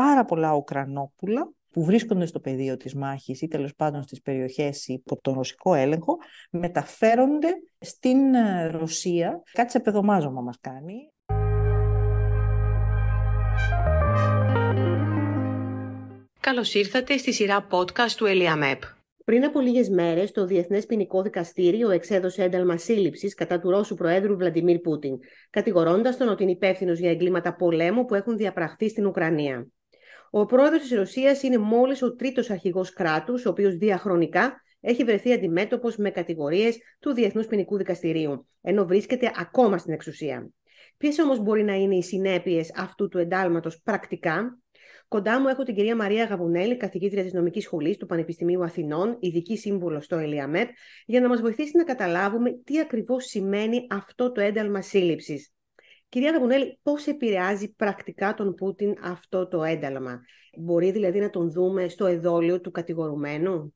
πάρα πολλά Ουκρανόπουλα που βρίσκονται στο πεδίο της μάχης ή τέλος πάντων στις περιοχές υπό τον ρωσικό έλεγχο, μεταφέρονται στην ε, Ρωσία. Κάτι σε παιδομάζωμα μας κάνει. Καλώς ήρθατε στη σειρά podcast του ΕΛΙΑΜΕΠ. Πριν από λίγες μέρες, το Διεθνές Ποινικό Δικαστήριο εξέδωσε ένταλμα σύλληψης κατά του Ρώσου Προέδρου Βλαντιμίρ Πούτιν, κατηγορώντας τον ότι είναι υπεύθυνος για εγκλήματα πολέμου που έχουν διαπραχθεί στην Ουκρανία. Ο πρόεδρος της Ρωσίας είναι μόλις ο τρίτος αρχηγός κράτους, ο οποίος διαχρονικά έχει βρεθεί αντιμέτωπος με κατηγορίες του Διεθνούς Ποινικού Δικαστηρίου, ενώ βρίσκεται ακόμα στην εξουσία. Ποιες όμως μπορεί να είναι οι συνέπειες αυτού του εντάλματος πρακτικά, Κοντά μου έχω την κυρία Μαρία Γαβουνέλη, καθηγήτρια της Νομικής Σχολής του Πανεπιστημίου Αθηνών, ειδική σύμβουλος στο ΕΛΙΑΜΕΠ, για να μας βοηθήσει να καταλάβουμε τι ακριβώς σημαίνει αυτό το ένταλμα σύλληψης. Κυρία Γαβουνέλη, πώς επηρεάζει πρακτικά τον Πούτιν αυτό το ένταλμα, Μπορεί δηλαδή να τον δούμε στο εδόλιο του κατηγορουμένου;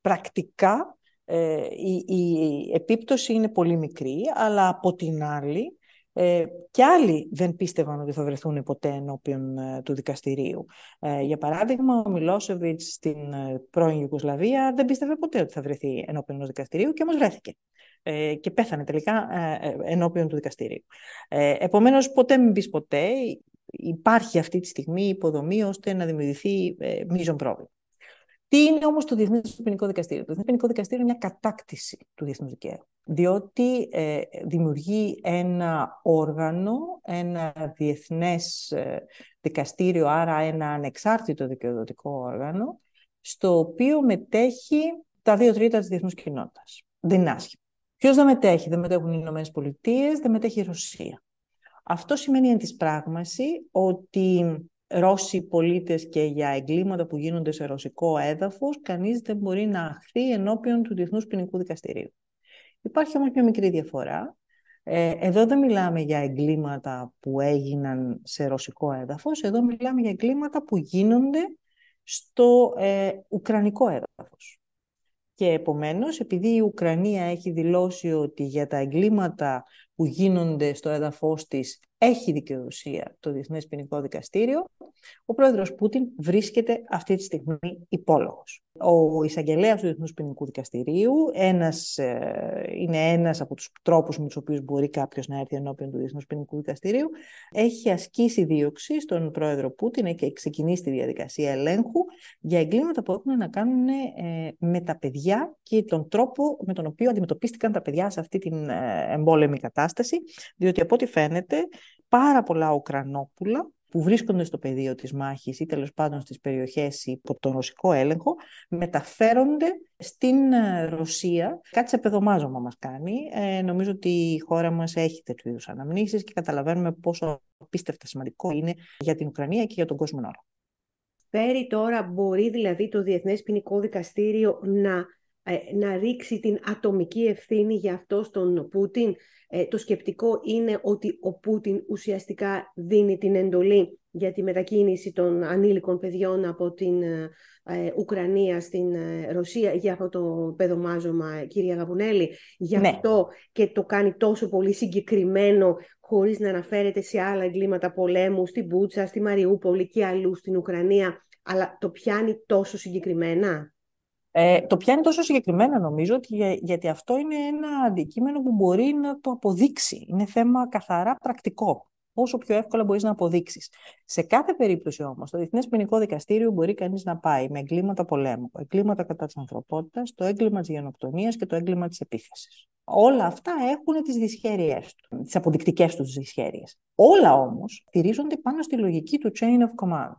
Πρακτικά ε, η, η επίπτωση είναι πολύ μικρή, αλλά από την άλλη ε, και άλλοι δεν πίστευαν ότι θα βρεθούν ποτέ ενώπιον ε, του δικαστηρίου. Ε, για παράδειγμα, ο Μιλόσεβιτς στην ε, πρώην Ιουγκοσλαβία δεν πίστευε ποτέ ότι θα βρεθεί ενώπιον ενός δικαστηρίου και όμως βρέθηκε. Ε, και πέθανε τελικά ε, ενώπιον του δικαστηρίου. Ε, επομένως, ποτέ μην πεις ποτέ, υπάρχει αυτή τη στιγμή υποδομή ώστε να δημιουργηθεί ε, μείζον πρόβλημα. Τι είναι όμως το Διεθνές Ποινικό Δικαστήριο; Το Διεθνές Ποινικό Δικαστήριο είναι μια κατάκτηση του διεθνούς δικαίου διότι ε, δημιουργεί ένα όργανο, ένα διεθνές ε, δικαστήριο, άρα ένα ανεξάρτητο δικαιοδοτικό όργανο, στο οποίο μετέχει τα δύο τρίτα της διεθνούς κοινότητας. Δεν είναι άσχημα. Ποιος δεν μετέχει, δεν μετέχουν οι Ηνωμένες Πολιτείες, δεν μετέχει η Ρωσία. Αυτό σημαίνει εν της πράγμαση ότι Ρώσοι πολίτες και για εγκλήματα που γίνονται σε ρωσικό έδαφος, κανείς δεν μπορεί να αχθεί ενώπιον του Διεθνούς Ποινικού Δικαστηρίου. Υπάρχει όμως μια μικρή διαφορά. Ε, εδώ δεν μιλάμε για εγκλήματα που έγιναν σε ρωσικό έδαφος, εδώ μιλάμε για εγκλήματα που γίνονται στο ε, ουκρανικό έδαφος. Και επομένως, επειδή η Ουκρανία έχει δηλώσει ότι για τα εγκλήματα που γίνονται στο έδαφος της έχει δικαιοδοσία το Διεθνές Ποινικό Δικαστήριο, ο πρόεδρος Πούτιν βρίσκεται αυτή τη στιγμή υπόλογος. Ο εισαγγελέας του Διεθνούς Ποινικού Δικαστηρίου ένας, ε, είναι ένας από τους τρόπους με τους οποίους μπορεί κάποιος να έρθει ενώπιον του Διεθνούς Ποινικού Δικαστηρίου. Έχει ασκήσει δίωξη στον πρόεδρο Πούτιν, έχει ξεκινήσει τη διαδικασία ελέγχου για εγκλήματα που έχουν να κάνουν ε, με τα παιδιά και τον τρόπο με τον οποίο αντιμετωπίστηκαν τα παιδιά σε αυτή την ε, εμπόλεμη κατάσταση, διότι από ό,τι φαίνεται πάρα πολλά Ουκρανόπουλα που βρίσκονται στο πεδίο της μάχης ή τέλος πάντων στις περιοχές υπό τον ρωσικό έλεγχο, μεταφέρονται στην ε, Ρωσία. Κάτι σε παιδομάζωμα μας κάνει. Ε, νομίζω ότι η χώρα μας έχει τέτοιου είδους αναμνήσεις και καταλαβαίνουμε πόσο απίστευτα σημαντικό είναι για την Ουκρανία και για τον κόσμο όλο. Φέρει τώρα, μπορεί δηλαδή το Διεθνές Ποινικό Δικαστήριο να, ε, να ρίξει την ατομική ευθύνη για αυτό στον Πούτιν ε, το σκεπτικό είναι ότι ο Πούτιν ουσιαστικά δίνει την εντολή για τη μετακίνηση των ανήλικων παιδιών από την ε, ε, Ουκρανία στην Ρωσία για αυτό το παιδομάζωμα, κυρία Γαβουνέλη. Γι' ναι. αυτό και το κάνει τόσο πολύ συγκεκριμένο χωρίς να αναφέρεται σε άλλα εγκλήματα πολέμου, στην Μπούτσα, στη Μαριούπολη και αλλού στην Ουκρανία, αλλά το πιάνει τόσο συγκεκριμένα. Ε, το πιάνει τόσο συγκεκριμένα νομίζω ότι, γιατί αυτό είναι ένα αντικείμενο που μπορεί να το αποδείξει. Είναι θέμα καθαρά πρακτικό. Όσο πιο εύκολα μπορείς να αποδείξεις. Σε κάθε περίπτωση όμως, το Διεθνές Ποινικό Δικαστήριο μπορεί κανείς να πάει με εγκλήματα πολέμου, εγκλήματα κατά της ανθρωπότητας, το έγκλημα της γενοκτονίας και το έγκλημα της επίθεσης. Όλα αυτά έχουν τις δυσχέρειές του, τις αποδεικτικές τους δυσχέρειες. Όλα όμως στηρίζονται πάνω στη λογική του chain of command.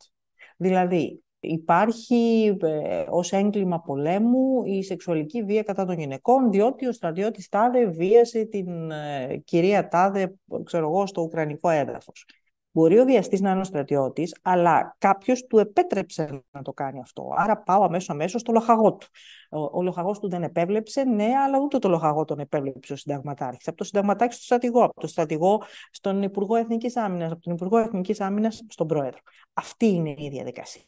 Δηλαδή, υπάρχει ε, ως έγκλημα πολέμου η σεξουαλική βία κατά των γυναικών, διότι ο στρατιώτης Τάδε βίασε την ε, κυρία Τάδε, ξέρω εγώ, στο ουκρανικό έδαφος. Μπορεί ο βιαστής να είναι ο στρατιώτης, αλλά κάποιος του επέτρεψε να το κάνει αυτό. Άρα πάω αμέσως αμέσως στο λοχαγό του. Ο, ο λοχαγός του δεν επέβλεψε, ναι, αλλά ούτε το λοχαγό τον επέβλεψε ο συνταγματάρχης. Από το συνταγματάρχη στο στρατηγό, από το στρατηγό στον Υπουργό Εθνικής Άμυνας, από τον Υπουργό Εθνικής Άμυνας στον Πρόεδρο. Αυτή είναι η διαδικασία.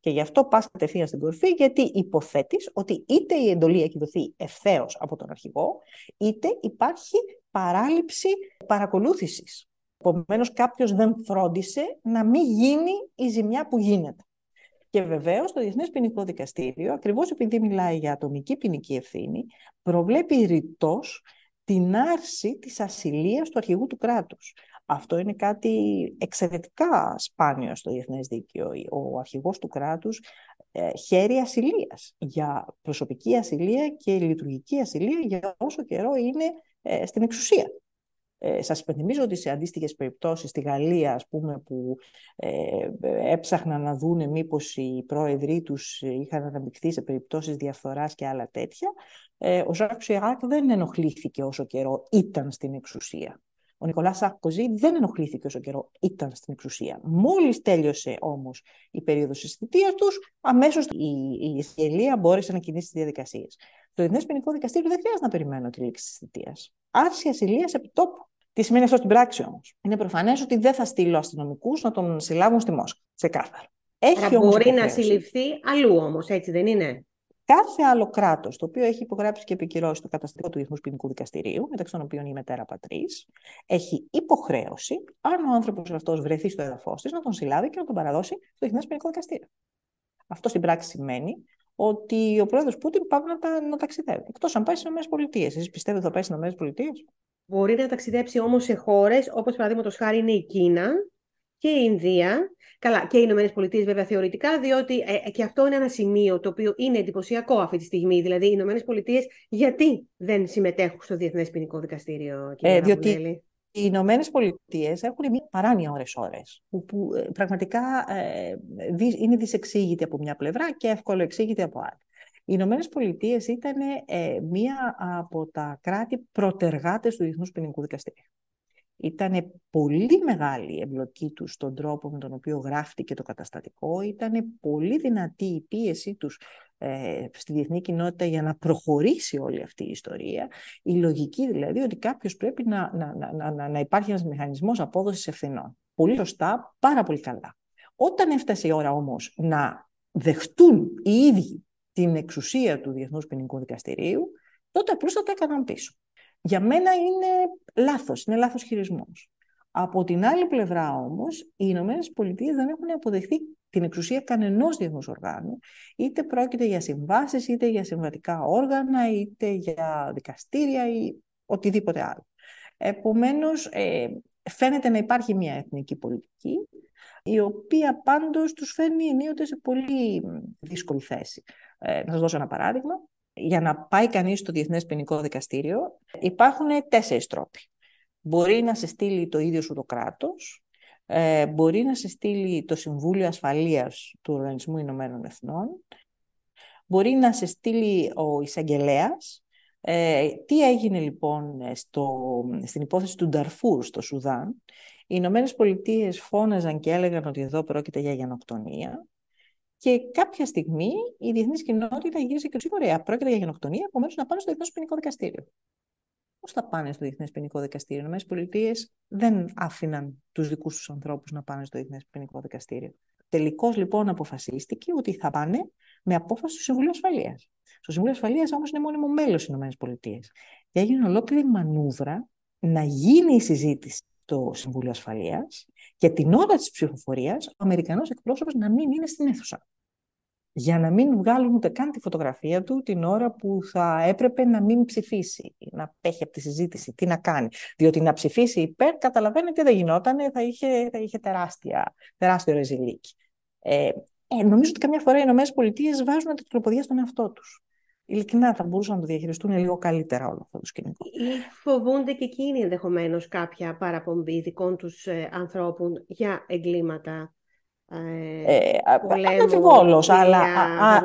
Και γι' αυτό πας κατευθείαν στην κορυφή, γιατί υποθέτεις ότι είτε η εντολή έχει δοθεί ευθέως από τον αρχηγό, είτε υπάρχει παράληψη παρακολούθησης Επομένως, κάποιος δεν φρόντισε να μην γίνει η ζημιά που γίνεται. Και βεβαίως το Διεθνές Ποινικό Δικαστήριο, ακριβώς επειδή μιλάει για ατομική ποινική ευθύνη, προβλέπει ρητός την άρση της ασυλίας του αρχηγού του κράτους. Αυτό είναι κάτι εξαιρετικά σπάνιο στο διεθνές δίκαιο. Ο αρχηγός του κράτους ε, χέρι ασυλίας για προσωπική ασυλία και λειτουργική ασυλία για όσο καιρό είναι ε, στην εξουσία. Ε, σας υπενθυμίζω ότι σε αντίστοιχες περιπτώσεις στη Γαλλία, ας πούμε, που ε, έψαχναν να δούνε μήπως οι πρόεδροι τους είχαν αναμειχθεί σε περιπτώσεις διαφθοράς και άλλα τέτοια, ε, ο Ζακ Σιράκ δεν ενοχλήθηκε όσο καιρό ήταν στην εξουσία. Ο Νικολάς Σαρκοζή δεν ενοχλήθηκε όσο καιρό ήταν στην εξουσία. Μόλις τέλειωσε όμως η περίοδος της θητείας τους, αμέσως η, η μπόρεσε να κινήσει τις διαδικασίες. Το Διεθνές Ποινικό Δικαστήριο δεν χρειάζεται να περιμένω τη λήξη της θητείας. Άρση ασυλία επί τόπου. Τι σημαίνει αυτός στην πράξη όμως. Είναι προφανές ότι δεν θα στείλω αστυνομικούς να τον συλλάβουν στη Μόσχα. Ξεκάθαρα. Έχει όμως μπορεί να συλληφθεί αλλού όμως, έτσι δεν είναι; Κάθε άλλο κράτος το οποίο έχει υπογράψει και επικυρώσει το καταστατικό του Διεθνούς Ποινικού Δικαστηρίου, μεταξύ των οποίων η μετέρα πατρίς, έχει υποχρέωση, αν ο άνθρωπος αυτός βρεθεί στο έδαφος της, να τον συλλάβει και να τον παραδώσει στο Διεθνές Ποινικό Δικαστήριο. Αυτό στην πράξη σημαίνει ότι ο πρόεδρος Πούτιν πάει να, τα, να ταξιδεύει. Εκτός αν πάει στις ΗΠΑ. Εσείς πιστεύετε ότι θα πάει στις ΗΠΑ. Μπορεί να ταξιδέψει όμως σε χώρες όπως παραδείγματος χάρη είναι η Κίνα και η Ινδία. Καλά, και οι Ηνωμένες Πολιτείες βέβαια θεωρητικά, διότι ε, ε, και αυτό είναι ένα σημείο το οποίο είναι εντυπωσιακό αυτή τη στιγμή. Δηλαδή, οι Ηνωμένες Πολιτείες γιατί δεν συμμετέχουν στο Διεθνές Ποινικό Δικαστήριο, κύριε ε, Διότι οι Ηνωμένες Πολιτείες έχουν μια παράνοια ώρες-ώρες, που, που ε, πραγματικά ε, είναι δυσεξήγητη από μια πλευρά και εύκολο εξήγητη από άλλη. Οι Ηνωμένες Πολιτείες ήταν ε, μία από τα κράτη προτεργάτες του Διεθνούς Ποινικού Δικαστηρίου. Ήταν πολύ μεγάλη η εμπλοκή τους στον τρόπο με τον οποίο γράφτηκε το καταστατικό. Ήταν πολύ δυνατή η πίεση τους ε, στη διεθνή κοινότητα για να προχωρήσει όλη αυτή η ιστορία. Η λογική δηλαδή ότι κάποιος πρέπει να, να, να, να, να υπάρχει ένας μηχανισμός απόδοσης ευθυνών. Πολύ σωστά, πάρα πολύ καλά. Όταν έφτασε η ώρα όμως να δεχτούν οι ίδιοι την εξουσία του Διεθνούς Ποινικού Δικαστηρίου, τότε απλώς θα τα έκαναν πίσω. Για μένα είναι λάθος, είναι λάθος χειρισμός. Από την άλλη πλευρά όμως, οι Ηνωμένες Πολιτείες δεν έχουν αποδεχθεί την εξουσία κανενός διεθνούς οργάνου, είτε πρόκειται για συμβάσεις, είτε για συμβατικά όργανα, είτε για δικαστήρια ή οτιδήποτε άλλο. Επομένως, ε, φαίνεται να υπάρχει μια εθνική πολιτική, η οποία πάντως τους φέρνει ενίοτε σε πολύ δύσκολη θέση. Ε, να σας δώσω ένα παράδειγμα. Για να πάει κανείς στο Διεθνές Ποινικό Δικαστήριο υπάρχουν τέσσερις τρόποι. Μπορεί να σε στείλει το ίδιο σου το κράτος, ε, μπορεί να σε στείλει το Συμβούλιο Ασφαλείας του Οργανισμού Ηνωμένων Εθνών, μπορεί να σε στείλει ο εισαγγελέας. Ε, τι έγινε λοιπόν στο, στην υπόθεση του Νταρφούρ στο Σουδάν. Οι Ηνωμένες Πολιτείες φώναζαν και έλεγαν ότι εδώ πρόκειται για γενοκτονία. Και κάποια στιγμή η διεθνής κοινότητα γύρισε και τους είπε: Ωραία, πρόκειται για γενοκτονία, επομένως να πάνε στο Διεθνές Ποινικό Δικαστήριο. Πώς θα πάνε στο Διεθνές Ποινικό Δικαστήριο. Οι ΗΠΑ δεν άφηναν τους δικούς τους ανθρώπους να πάνε στο Διεθνές Ποινικό Δικαστήριο. Τελικώς λοιπόν αποφασίστηκε ότι θα πάνε με απόφαση του Συμβουλίου Ασφαλείας. Στο Συμβούλιο Ασφαλείας όμως είναι μόνιμο μέλος οι ΗΠΑ. Και έγινε ολόκληρη μανούβρα να γίνει η συζήτηση στο Συμβούλιο Ασφαλείας και την ώρα της ψηφοφορίας ο Αμερικανός εκπρόσωπος να μην είναι στην αίθουσα για να μην βγάλουν ούτε καν τη φωτογραφία του την ώρα που θα έπρεπε να μην ψηφίσει, να πέχει από τη συζήτηση, τι να κάνει. Διότι να ψηφίσει υπέρ, καταλαβαίνετε, δεν γινόταν, θα είχε, θα είχε τεράστια, τεράστιο ρεζιλίκι. Ε, ε, νομίζω ότι καμιά φορά οι ΗΠΑ βάζουν την τροποδία στον εαυτό τους. Ειλικρινά θα μπορούσαν να το διαχειριστούν λίγο καλύτερα όλο αυτό το σκηνικό. Ή φοβούνται και εκείνοι ενδεχομένως κάποια παραπομπή δικών τους ε, ανθρώπων για εγκλήματα ε, Αναμφιβόλως, αλλά,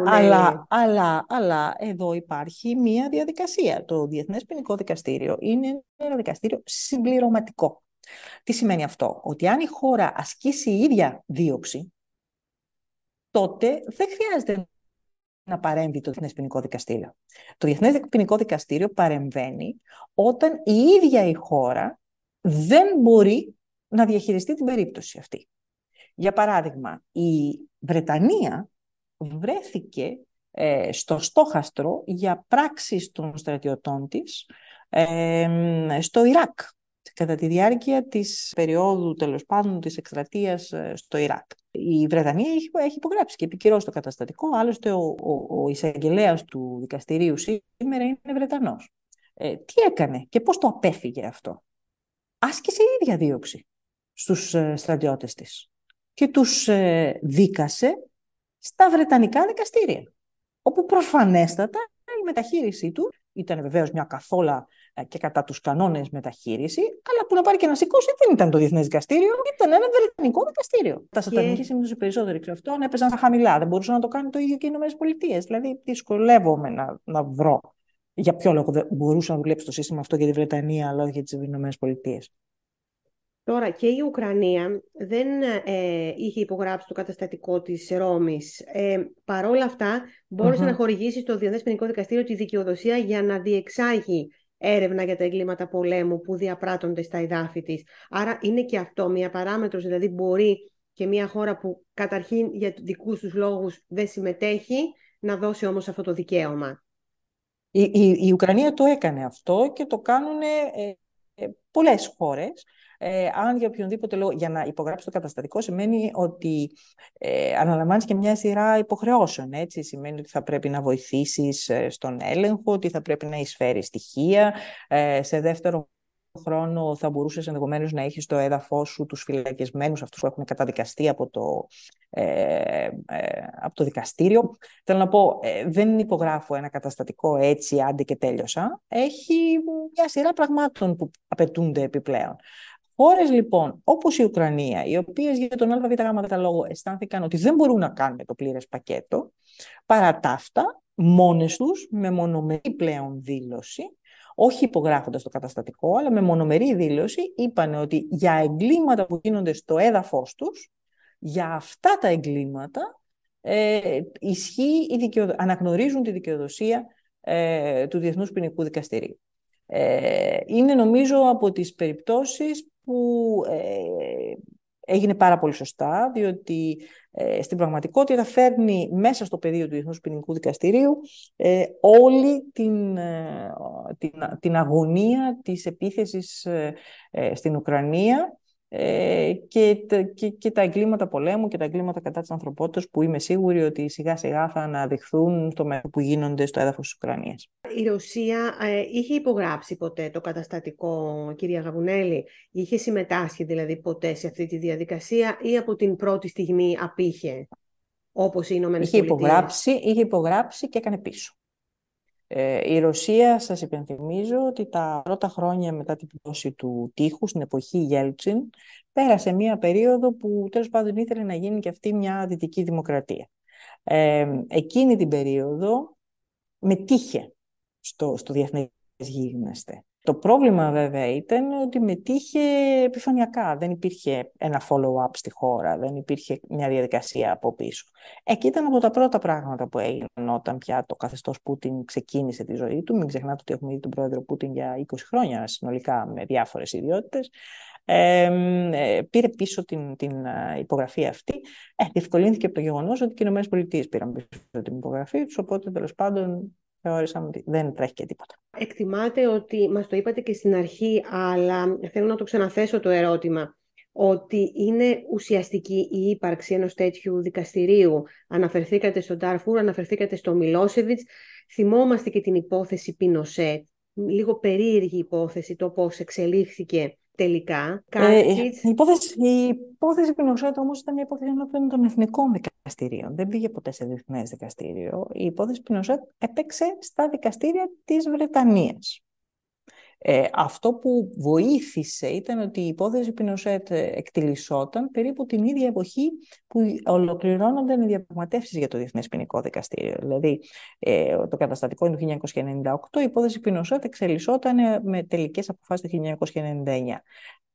αλλά, αλλά, αλλά εδώ υπάρχει μία διαδικασία. Το Διεθνές Ποινικό Δικαστήριο είναι ένα δικαστήριο συμπληρωματικό. Τι σημαίνει αυτό, ότι αν η χώρα ασκήσει η ίδια δίωξη, τότε δεν χρειάζεται να παρέμβει το Διεθνές Ποινικό Δικαστήριο. Το Διεθνές Ποινικό Δικαστήριο παρεμβαίνει όταν η ίδια η χώρα δεν μπορεί να διαχειριστεί την περίπτωση αυτή. Για παράδειγμα, η Βρετανία βρέθηκε ε, στο στόχαστρο για πράξεις των στρατιωτών της ε, στο Ιράκ. Κατά τη διάρκεια της περίοδου τέλος πάντων της εκστρατείας ε, στο Ιράκ. Η Βρετανία έχει, έχει υπογράψει και επικυρώσει το καταστατικό, άλλωστε ο, ο, ο εισαγγελέας του δικαστηρίου σήμερα είναι Βρετανός. Ε, τι έκανε και πώς το απέφυγε αυτό; Άσκησε η ίδια δίωξη στους ε, στρατιώτες της και τους ε, δίκασε στα Βρετανικά δικαστήρια, όπου προφανέστατα η μεταχείρισή του ήταν βεβαίως μια καθόλα ε, και κατά τους κανόνες μεταχείριση, αλλά που να πάρει και να σηκώσει δεν ήταν το Διεθνές Δικαστήριο, ήταν ένα Βρετανικό δικαστήριο. Τα σατανική σύμβαση περισσότερο εξ αυτών έπαιζαν χαμηλά, δεν μπορούσαν να το κάνουν το ίδιο και οι ΗΠΑ. Δηλαδή δυσκολεύομαι να, να βρω για ποιο λόγο δεν μπορούσε να δουλέψει το σύστημα αυτό για τη Βρετανία, αλλά όχι για τις ΗΠΑ. Τώρα και η Ουκρανία δεν ε, είχε υπογράψει το καταστατικό της Ρώμης. Ε, παρόλα αυτά να χορηγήσει στο Διεθνές Ποινικό Δικαστήριο τη δικαιοδοσία για να διεξάγει έρευνα για τα εγκλήματα πολέμου που διαπράττονται στα εδάφη της. Άρα είναι και αυτό μια παράμετρος, δηλαδή μπορεί και μια χώρα που καταρχήν για δικούς τους λόγους δεν συμμετέχει να δώσει όμως αυτό το δικαίωμα. Η, η, η Ουκρανία το έκανε αυτό και το κάνουν ε, ε, πολλές χώρες. Ε, αν για οποιονδήποτε λόγο, για να υπογράψει το καταστατικό, σημαίνει ότι ε, αναλαμβάνεις και μια σειρά υποχρεώσεων. Έτσι. Σημαίνει ότι θα πρέπει να βοηθήσεις ε, στον έλεγχο, ότι θα πρέπει να εισφέρεις στοιχεία. Ε, σε δεύτερο χρόνο θα μπορούσες ενδεχομένως να έχεις στο έδαφος σου τους φυλακισμένους, αυτούς που έχουν καταδικαστεί από το, ε, ε, από το δικαστήριο. Θέλω να πω, ε, δεν υπογράφω ένα καταστατικό έτσι, άντε και τέλειωσα. Έχει μια σειρά πραγμάτων που απαιτούνται επιπλέον. Χώρες λοιπόν όπως η Ουκρανία, οι οποίες για τον ΑΒΓ λόγο αισθάνθηκαν ότι δεν μπορούν να κάνουν το πλήρες πακέτο, παρά τα αυτά, μόνες τους, με μονομερή πλέον δήλωση, όχι υπογράφοντας το καταστατικό, αλλά με μονομερή δήλωση, είπαν ότι για εγκλήματα που γίνονται στο έδαφος τους, για αυτά τα εγκλήματα ε, ισχύει η αναγνωρίζουν τη δικαιοδοσία ε, του Διεθνούς Ποινικού Δικαστηρίου. Ε, είναι νομίζω από τις περιπτώσεις που ε, έγινε πάρα πολύ σωστά, διότι ε, στην πραγματικότητα φέρνει μέσα στο πεδίο του Διεθνούς Ποινικού Δικαστηρίου ε, όλη την, την, την αγωνία της επίθεσης στην Ουκρανία ε, και, και, και, τα εγκλήματα πολέμου και τα εγκλήματα κατά της ανθρωπότητας που είμαι σίγουρη ότι σιγά σιγά θα αναδειχθούν στο μέλλον που γίνονται στο έδαφος της Ουκρανίας. Η Ρωσία ε, είχε υπογράψει ποτέ το καταστατικό, κυρία Γαβουνέλη, είχε συμμετάσχει δηλαδή ποτέ σε αυτή τη διαδικασία ή από την πρώτη στιγμή απήχε όπως οι Ηνωμένες είχε υπογράψει, είχε υπογράψει και έκανε πίσω. Ε, η Ρωσία, σας υπενθυμίζω, ότι τα πρώτα χρόνια μετά την πτώση του τείχους, στην εποχή Γέλτσιν, πέρασε μία περίοδο που τέλος πάντων ήθελε να γίνει και αυτή μια δυτική δημοκρατία. Ε, εκείνη την περίοδο μετήχε στο, στο διεθνές γίγνεσθε. Το πρόβλημα βέβαια ήταν ότι μετήχε επιφανειακά. Δεν υπήρχε ένα follow-up στη χώρα, δεν υπήρχε μια διαδικασία από πίσω. Εκεί ήταν από τα πρώτα πράγματα που έγιναν όταν πια το καθεστώς Πούτιν ξεκίνησε τη ζωή του. Μην ξεχνάτε ότι έχουμε δει τον πρόεδρο Πούτιν για 20 χρόνια συνολικά με διάφορες ιδιότητες. Ε, πήρε πίσω την, την ε, υπογραφή αυτή. Ε, διευκολύνθηκε από το γεγονός ότι και οι ΗΠΑ πήραν πίσω την υπογραφή τους, οπότε τέλος πάντων θεώρησαμε ότι δεν τρέχει και τίποτα. Εκτιμάτε ότι, μας το είπατε και στην αρχή, αλλά θέλω να το ξαναθέσω το ερώτημα, ότι είναι ουσιαστική η ύπαρξη ενός τέτοιου δικαστηρίου. Αναφερθήκατε στον Τάρφουρ, αναφερθήκατε στο Μιλόσεβιτς, θυμόμαστε και την υπόθεση Πινοσέτ, λίγο περίεργη υπόθεση το πώς εξελίχθηκε τελικά. Ε, η υπόθεση, η υπόθεση Πινοσέτ όμως ήταν μια υπόθεση ενώπιον των εθνικών δικαστηρίων. Δεν πήγε ποτέ σε διεθνές δικαστήριο. Η υπόθεση Πινοσέτ έπαιξε στα δικαστήρια της Βρετανίας. Ε, αυτό που βοήθησε ήταν ότι η υπόθεση Πινοσέτ εκτιλισόταν περίπου την ίδια εποχή που ολοκληρώνονταν οι διαπραγματεύσεις για το Διεθνές Ποινικό Δικαστήριο. Δηλαδή, ε, το καταστατικό είναι το 1998, η υπόθεση Πινοσέτ εξελισσόταν με τελικές αποφάσεις το 1999.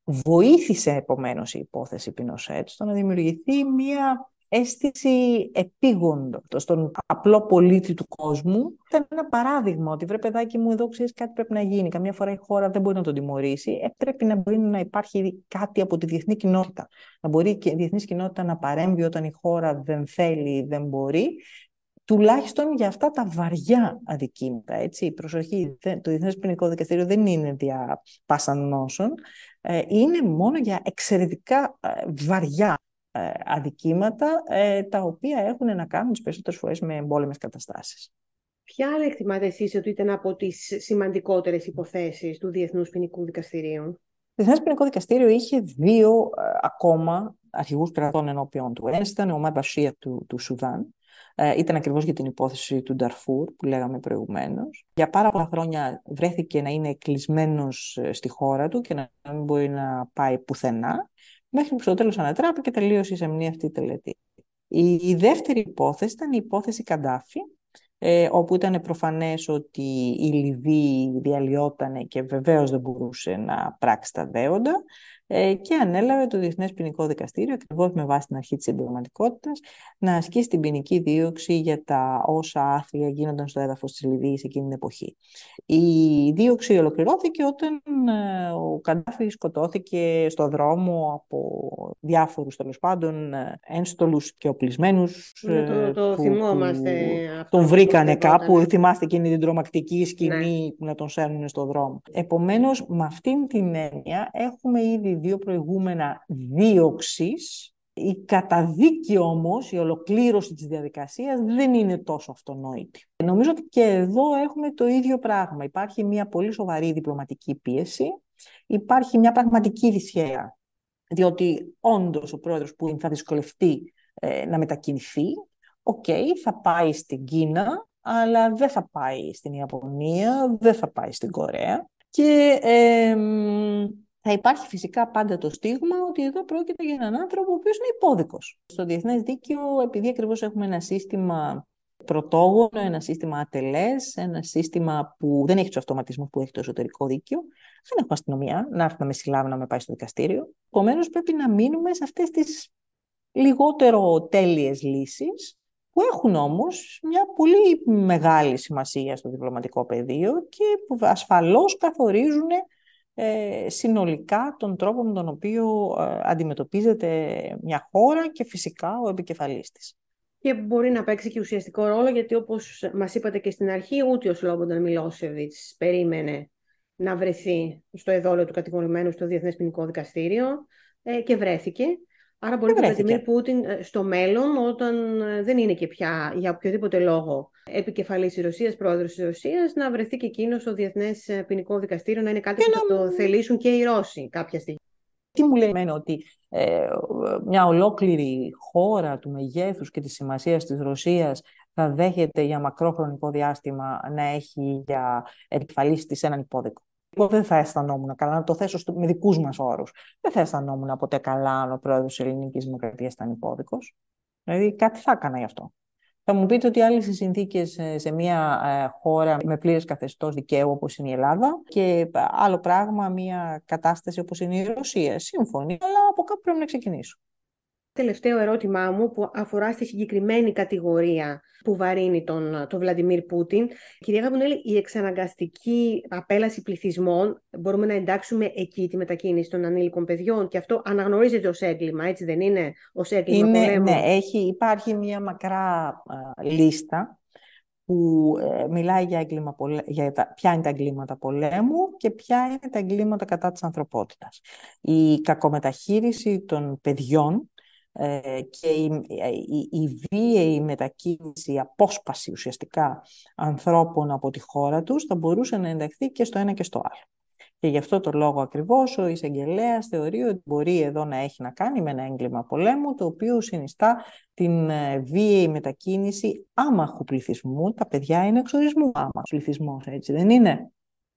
Βοήθησε επομένως η υπόθεση Πινοσέτ στο να δημιουργηθεί μια αίσθηση επίγοντος στον απλό πολίτη του κόσμου. Ήταν ένα παράδειγμα ότι βρε παιδάκι μου εδώ ξέρεις κάτι πρέπει να γίνει. Καμιά φορά η χώρα δεν μπορεί να τον τιμωρήσει. Ε, πρέπει να μπορεί να υπάρχει κάτι από τη διεθνή κοινότητα. Να μπορεί και η διεθνής κοινότητα να παρέμβει όταν η χώρα δεν θέλει, δεν μπορεί τουλάχιστον για αυτά τα βαριά αδικήματα. Έτσι. Προσοχή, το Διεθνές Ποινικό Δικαστήριο δεν είναι δια πάσαν νόσων, ε, είναι μόνο για εξαιρετικά ε, βαριά ε, αδικήματα, τα οποία έχουν να κάνουν τις περισσότερες φορές με εμπόλεμες καταστάσεις. Ποια άλλα εκτιμάτε εσείς ότι ήταν από τις σημαντικότερες υποθέσεις του Διεθνούς Ποινικού Δικαστηρίου; Το Διεθνές Ποινικό Δικαστήριο είχε δύο ακόμα αρχηγούς κρατών ενώπιον του. Ένας ήταν ο Μαμπασία του, του Σουδάν, ε, ήταν ακριβώς για την υπόθεση του Νταρφούρ που λέγαμε προηγουμένως. Για πάρα πολλά χρόνια βρέθηκε να είναι κλεισμένος ε, στη χώρα του και να μην μπορεί να πάει πουθενά, μέχρι που στο τέλος ανατράπη και τελείωσε η σεμνή αυτή η τελετή. Η, η δεύτερη υπόθεση ήταν η υπόθεση Καντάφη, ε, όπου ήταν προφανές ότι η Λιβύη διαλυότανε και βεβαίως δεν μπορούσε να πράξει τα δέοντα ε, και ανέλαβε το Διεθνές Ποινικό Δικαστήριο, ακριβώς με βάση την αρχή της εμπειρογματικότητα, να ασκήσει την ποινική δίωξη για τα όσα άθλια γίνονταν στο έδαφος της Λιβύης εκείνη την εποχή. Η δίωξη ολοκληρώθηκε όταν ε, ο Καντάφη σκοτώθηκε στο δρόμο από διάφορους τέλος πάντων ε, ένστολους και οπλισμένους ναι, το, το που, θυμόμαστε τον βρήκανε κάπου, θυμάστε εκείνη την τρομακτική σκηνή ναι. που να τον σέρνουν στο δρόμο. Επομένως, με αυτήν την έννοια έχουμε ήδη δύο προηγούμενα δίωξης. Η καταδίκη όμως, η ολοκλήρωση της διαδικασίας δεν είναι τόσο αυτονόητη. Νομίζω ότι και εδώ έχουμε το ίδιο πράγμα. Υπάρχει μια πολύ σοβαρή διπλωματική πίεση, υπάρχει μια πραγματική δυσχέρεια. Διότι όντως ο πρόεδρος που θα δυσκολευτεί ε, να μετακινηθεί, οκ, θα πάει στην Κίνα, αλλά δεν θα πάει στην Ιαπωνία, δεν θα πάει στην Κορέα. Και ε, θα υπάρχει φυσικά πάντα το στίγμα ότι εδώ πρόκειται για έναν άνθρωπο ο οποίος είναι υπόδικος. Στο διεθνές δίκαιο, επειδή ακριβώς έχουμε ένα σύστημα πρωτόγονο, ένα σύστημα ατελές, ένα σύστημα που δεν έχει τους αυτοματισμούς που έχει το εσωτερικό δίκαιο, δεν έχουμε αστυνομία να έρθει να με συλλάβει να με πάει στο δικαστήριο. Επομένως, πρέπει να μείνουμε σε αυτές τις λιγότερο τέλειες λύσεις, που έχουν όμως μια πολύ μεγάλη σημασία στο διπλωματικό πεδίο και που ασφαλώς καθορίζουν ε, συνολικά τον τρόπο με τον οποίο ε, αντιμετωπίζεται μια χώρα και φυσικά ο επικεφαλής της. Και μπορεί να παίξει και ουσιαστικό ρόλο, γιατί όπως μας είπατε και στην αρχή, ούτε ο Σλόμπονταν Μιλόσεβιτς περίμενε να βρεθεί στο εδόλιο του κατηγορημένου στο Διεθνές Ποινικό Δικαστήριο ε, και βρέθηκε. Άρα μπορεί και ο Βλαντιμίρ Πούτιν ε, στο μέλλον, όταν ε, δεν είναι και πια για οποιοδήποτε λόγο επικεφαλής της Ρωσίας, πρόεδρος της Ρωσίας, να βρεθεί και εκείνος στο Διεθνές ε, Ποινικό Δικαστήριο, να είναι κάτι που θα το θελήσουν και οι Ρώσοι κάποια στιγμή. Τι μου λέει εμένα ότι ε, μια ολόκληρη χώρα του μεγέθους και της σημασίας της Ρωσίας θα δέχεται για μακρόχρονικό διάστημα να έχει για επικεφαλής της έναν υπόδικο. Εγώ δεν θα αισθανόμουν καλά, να το θέσω με δικούς μας όρους. Δεν θα αισθανόμουν ποτέ καλά αν ο πρόεδρος της Ελληνικής Δημοκρατίας ήταν υπόδικος. Δηλαδή κάτι θα έκανα γι' αυτό. Θα μου πείτε ότι άλλες συνθήκες σε μια ε, χώρα με πλήρες καθεστώς δικαίου όπως είναι η Ελλάδα και άλλο πράγμα μια κατάσταση όπως είναι η Ρωσία. Σύμφωνοι, αλλά από κάπου πρέπει να ξεκινήσω τελευταίο ερώτημά μου που αφορά στη συγκεκριμένη κατηγορία που βαρύνει τον, τον Βλαντιμίρ Πούτιν. Κυρία Γαμπονέλη, η εξαναγκαστική απέλαση πληθυσμών μπορούμε να εντάξουμε εκεί τη μετακίνηση των ανήλικων παιδιών και αυτό αναγνωρίζεται ως έγκλημα, έτσι δεν είναι, ως έγκλημα είναι, πολέμου. Ναι, έχει, υπάρχει μια μακρά λίστα που ε, μιλάει για, έγκλημα, για τα, ποια είναι τα εγκλήματα πολέμου και ποια είναι τα εγκλήματα κατά της ανθρωπότητας. Η κακομεταχείριση των παιδιών ε, και η, η, η βίαιη μετακίνηση, η απόσπαση ουσιαστικά ανθρώπων από τη χώρα τους θα μπορούσε να ενταχθεί και στο ένα και στο άλλο. Και γι' αυτό το λόγο ακριβώς ο εισαγγελέας θεωρεί ότι μπορεί εδώ να έχει να κάνει με ένα έγκλημα πολέμου, το οποίο συνιστά την ε, βίαιη μετακίνηση άμαχου πληθυσμού. Τα παιδιά είναι εξορισμού άμαχου πληθυσμού, έτσι δεν είναι;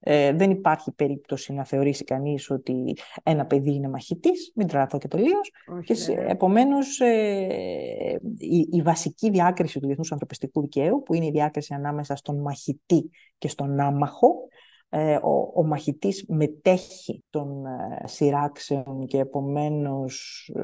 Ε, δεν υπάρχει περίπτωση να θεωρήσει κανείς ότι ένα παιδί είναι μαχητής, μην τραθώ και τελείως. Και επομένως ε, η, η, βασική διάκριση του διεθνούς ανθρωπιστικού δικαίου, που είναι η διάκριση ανάμεσα στον μαχητή και στον άμαχο, ε, ο, ο μαχητής μετέχει των ε, σειράξεων και επομένως ε,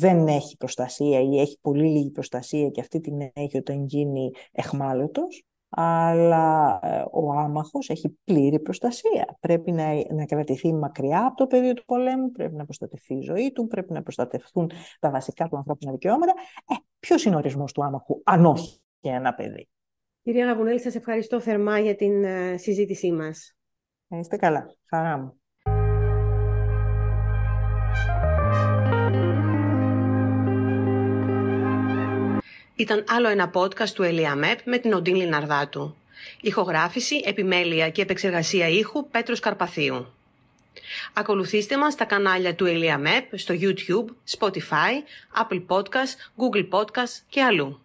δεν έχει προστασία ή έχει πολύ λίγη προστασία και αυτή την έχει όταν γίνει εχμάλωτος αλλά ε, ο άμαχος έχει πλήρη προστασία. Πρέπει να, να κρατηθεί μακριά από το πεδίο του πολέμου, πρέπει να προστατευτεί η ζωή του, πρέπει να προστατευτούν τα βασικά του ανθρώπινα δικαιώματα. Ε, ποιος είναι ο ορισμός του άμαχου, αν όχι και ένα παιδί; Κυρία Γαβουνέλη, σας ευχαριστώ θερμά για την ε, συζήτησή μας. Είστε καλά. Χαρά μου. Ήταν άλλο ένα podcast του ΕΛΙΑΜΕΠ με την Οντίν Λιναρδάτου. Ηχογράφηση, επιμέλεια και επεξεργασία ήχου Πέτρος Καρπαθίου. Ακολουθήστε μας στα κανάλια του ΕΛΙΑΜΕΠ στο YouTube, Spotify, Apple Podcast, Google Podcast και αλλού.